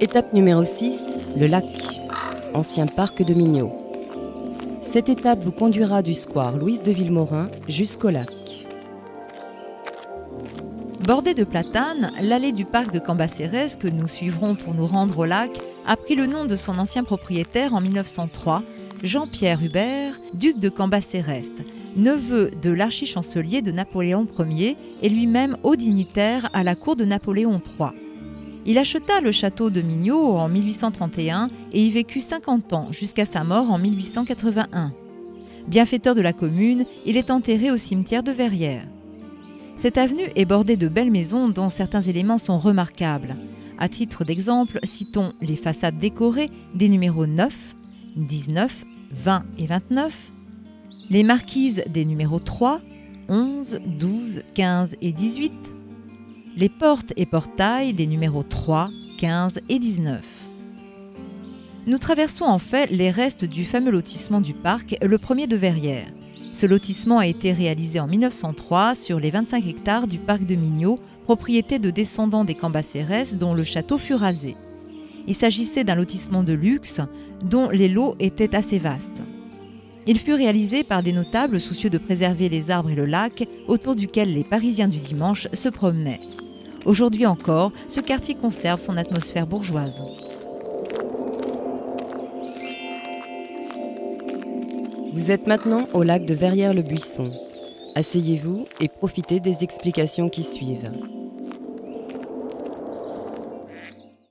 Étape numéro 6, le lac, ancien parc de Mignot. Cette étape vous conduira du square Louise de Villemorin jusqu'au lac. Bordée de platanes, l'allée du parc de Cambacérès que nous suivrons pour nous rendre au lac a pris le nom de son ancien propriétaire en 1903, Jean-Pierre Hubert, duc de Cambacérès, neveu de l'archichancelier de Napoléon Ier et lui-même haut dignitaire à la cour de Napoléon III. Il acheta le château de Mignot en 1831 et y vécut 50 ans jusqu'à sa mort en 1881. Bienfaiteur de la commune, il est enterré au cimetière de Verrières. Cette avenue est bordée de belles maisons dont certains éléments sont remarquables. À titre d'exemple, citons les façades décorées des numéros 9, 19, 20 et 29, les marquises des numéros 3, 11, 12, 15 et 18, les portes et portails des numéros 3, 15 et 19. Nous traversons en fait les restes du fameux lotissement du parc, le premier de Verrières. Ce lotissement a été réalisé en 1903 sur les 25 hectares du parc de Mignot, propriété de descendants des Cambacérès dont le château fut rasé. Il s'agissait d'un lotissement de luxe dont les lots étaient assez vastes. Il fut réalisé par des notables soucieux de préserver les arbres et le lac autour duquel les Parisiens du dimanche se promenaient. Aujourd'hui encore, ce quartier conserve son atmosphère bourgeoise. Vous êtes maintenant au lac de Verrières-le-Buisson. Asseyez-vous et profitez des explications qui suivent.